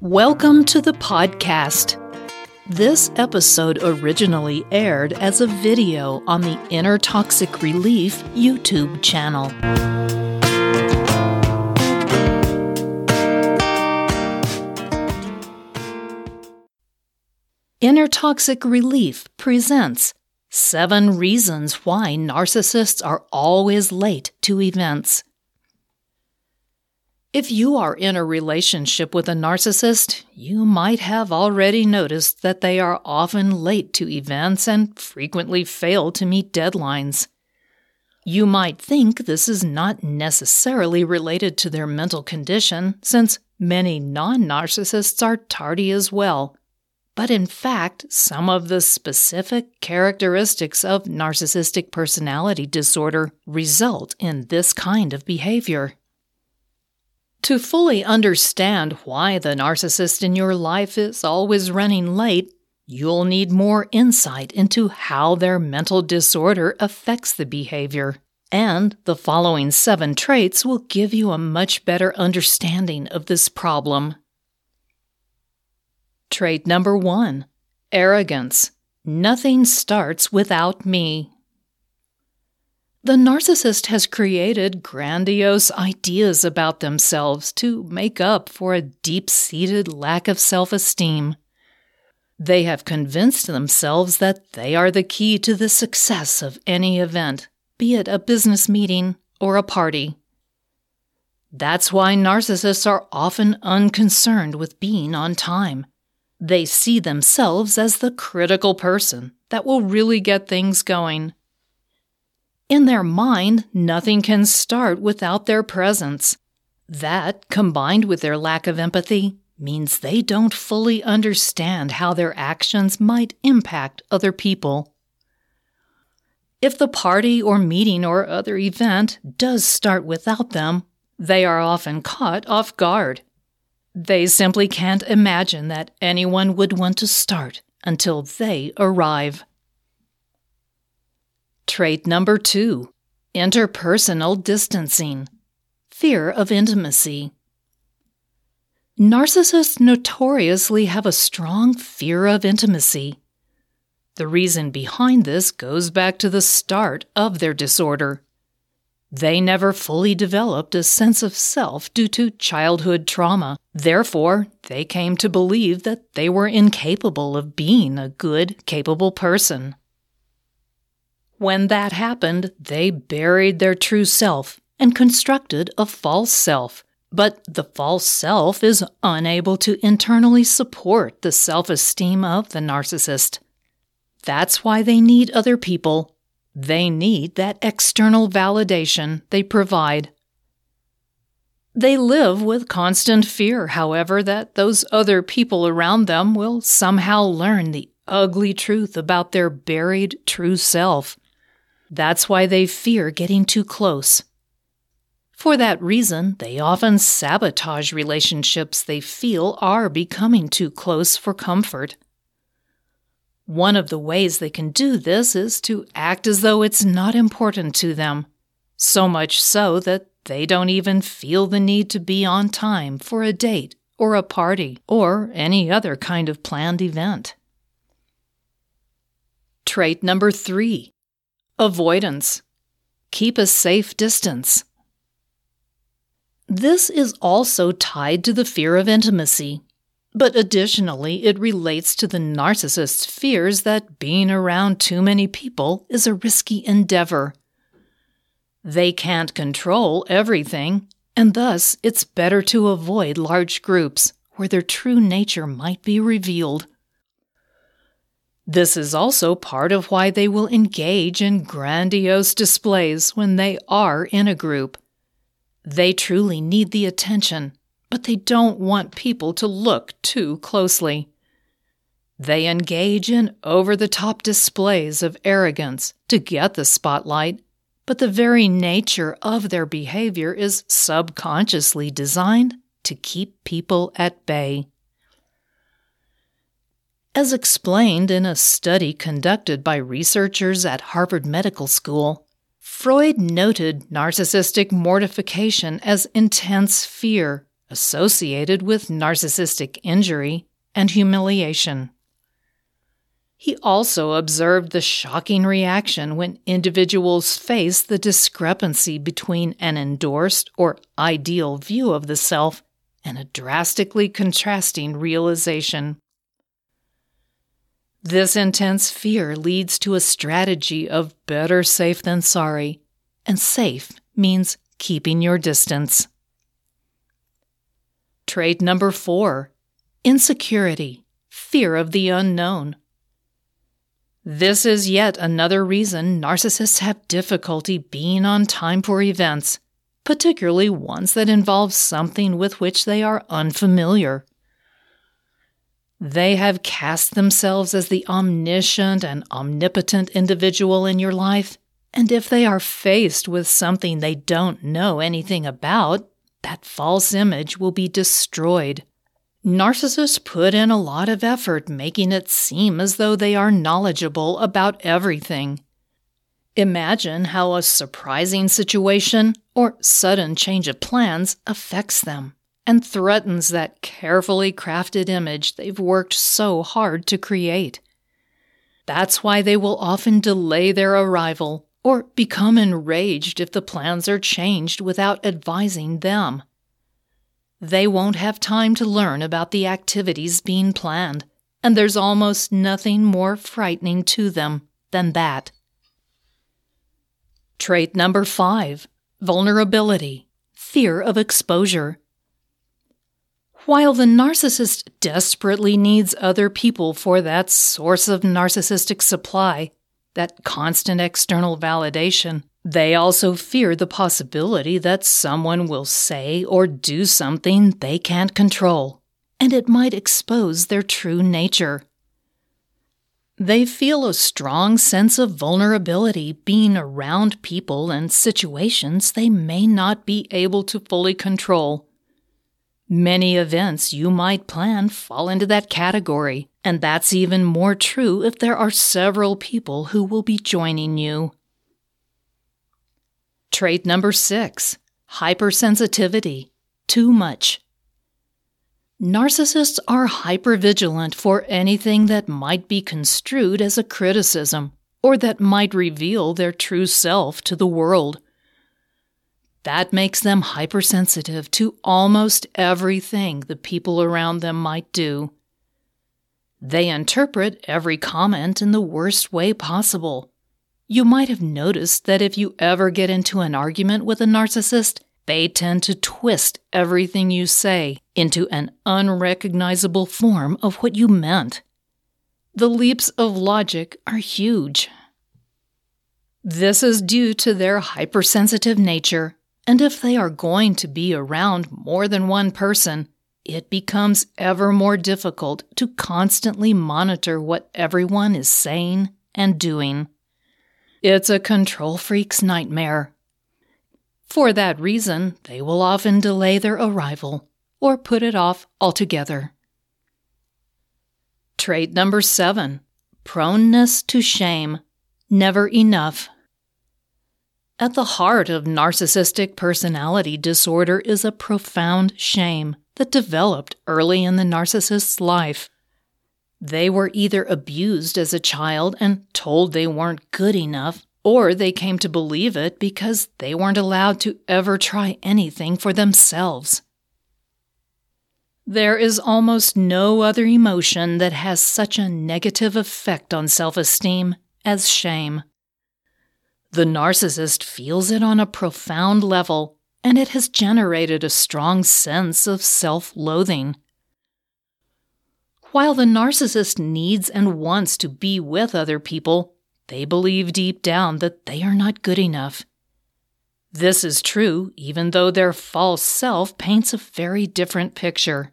Welcome to the podcast. This episode originally aired as a video on the Inner Toxic Relief YouTube channel. Inner Toxic Relief presents Seven Reasons Why Narcissists Are Always Late to Events. If you are in a relationship with a narcissist, you might have already noticed that they are often late to events and frequently fail to meet deadlines. You might think this is not necessarily related to their mental condition, since many non narcissists are tardy as well. But in fact, some of the specific characteristics of narcissistic personality disorder result in this kind of behavior. To fully understand why the narcissist in your life is always running late, you'll need more insight into how their mental disorder affects the behavior. And the following seven traits will give you a much better understanding of this problem. Trait number one arrogance. Nothing starts without me. The narcissist has created grandiose ideas about themselves to make up for a deep seated lack of self esteem. They have convinced themselves that they are the key to the success of any event, be it a business meeting or a party. That's why narcissists are often unconcerned with being on time they see themselves as the critical person that will really get things going. In their mind, nothing can start without their presence. That, combined with their lack of empathy, means they don't fully understand how their actions might impact other people. If the party or meeting or other event does start without them, they are often caught off guard they simply can't imagine that anyone would want to start until they arrive. Trait number two interpersonal distancing, fear of intimacy. Narcissists notoriously have a strong fear of intimacy. The reason behind this goes back to the start of their disorder. They never fully developed a sense of self due to childhood trauma. Therefore, they came to believe that they were incapable of being a good, capable person. When that happened, they buried their true self and constructed a false self. But the false self is unable to internally support the self esteem of the narcissist. That's why they need other people they need that external validation they provide. They live with constant fear, however, that those other people around them will somehow learn the ugly truth about their buried true self. That's why they fear getting too close. For that reason, they often sabotage relationships they feel are becoming too close for comfort. One of the ways they can do this is to act as though it's not important to them, so much so that they don't even feel the need to be on time for a date or a party or any other kind of planned event. Trait number three avoidance. Keep a safe distance. This is also tied to the fear of intimacy but additionally, it relates to the narcissist's fears that being around too many people is a risky endeavor. They can't control everything, and thus it's better to avoid large groups where their true nature might be revealed. This is also part of why they will engage in grandiose displays when they are in a group. They truly need the attention but they don't want people to look too closely. They engage in over the top displays of arrogance to get the spotlight, but the very nature of their behavior is subconsciously designed to keep people at bay. As explained in a study conducted by researchers at Harvard Medical School, Freud noted narcissistic mortification as intense fear associated with narcissistic injury and humiliation. He also observed the shocking reaction when individuals face the discrepancy between an endorsed or ideal view of the self and a drastically contrasting realization. This intense fear leads to a strategy of better safe than sorry, and safe means keeping your distance. Trait number four insecurity, fear of the unknown. This is yet another reason narcissists have difficulty being on time for events, particularly ones that involve something with which they are unfamiliar. They have cast themselves as the omniscient and omnipotent individual in your life, and if they are faced with something they don't know anything about, that false image will be destroyed. Narcissists put in a lot of effort making it seem as though they are knowledgeable about everything. Imagine how a surprising situation or sudden change of plans affects them and threatens that carefully crafted image they've worked so hard to create. That's why they will often delay their arrival or become enraged if the plans are changed without advising them. They won't have time to learn about the activities being planned, and there's almost nothing more frightening to them than that. Trait number five vulnerability, fear of exposure. While the narcissist desperately needs other people for that source of narcissistic supply, that constant external validation, they also fear the possibility that someone will say or do something they can't control, and it might expose their true nature. They feel a strong sense of vulnerability being around people and situations they may not be able to fully control. Many events you might plan fall into that category, and that's even more true if there are several people who will be joining you. Trait number six hypersensitivity, too much. Narcissists are hypervigilant for anything that might be construed as a criticism or that might reveal their true self to the world. That makes them hypersensitive to almost everything the people around them might do. They interpret every comment in the worst way possible you might have noticed that if you ever get into an argument with a narcissist, they tend to twist everything you say into an unrecognizable form of what you meant. The leaps of logic are huge. This is due to their hypersensitive nature, and if they are going to be around more than one person, it becomes ever more difficult to constantly monitor what everyone is saying and doing. It's a control freak's nightmare. For that reason, they will often delay their arrival or put it off altogether. Trait number seven proneness to shame, never enough. At the heart of narcissistic personality disorder is a profound shame that developed early in the narcissist's life. They were either abused as a child and told they weren't good enough, or they came to believe it because they weren't allowed to ever try anything for themselves. There is almost no other emotion that has such a negative effect on self esteem as shame. The narcissist feels it on a profound level, and it has generated a strong sense of self loathing. While the narcissist needs and wants to be with other people, they believe deep down that they are not good enough. This is true even though their false self paints a very different picture.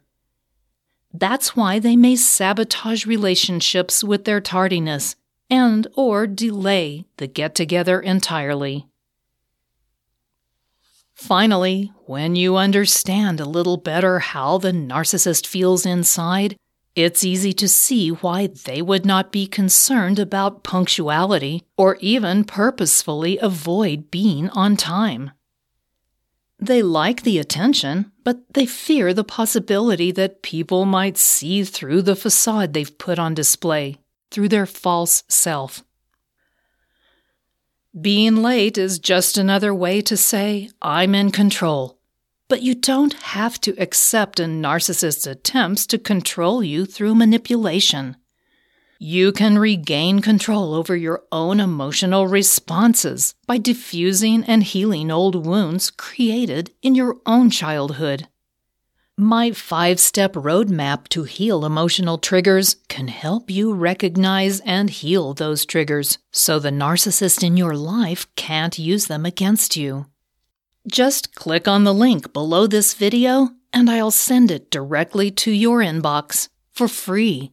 That's why they may sabotage relationships with their tardiness and or delay the get-together entirely. Finally, when you understand a little better how the narcissist feels inside, it's easy to see why they would not be concerned about punctuality or even purposefully avoid being on time. They like the attention, but they fear the possibility that people might see through the facade they've put on display, through their false self. Being late is just another way to say, I'm in control. But you don't have to accept a narcissist's attempts to control you through manipulation. You can regain control over your own emotional responses by diffusing and healing old wounds created in your own childhood. My five step roadmap to heal emotional triggers can help you recognize and heal those triggers so the narcissist in your life can't use them against you. Just click on the link below this video and I'll send it directly to your inbox for free.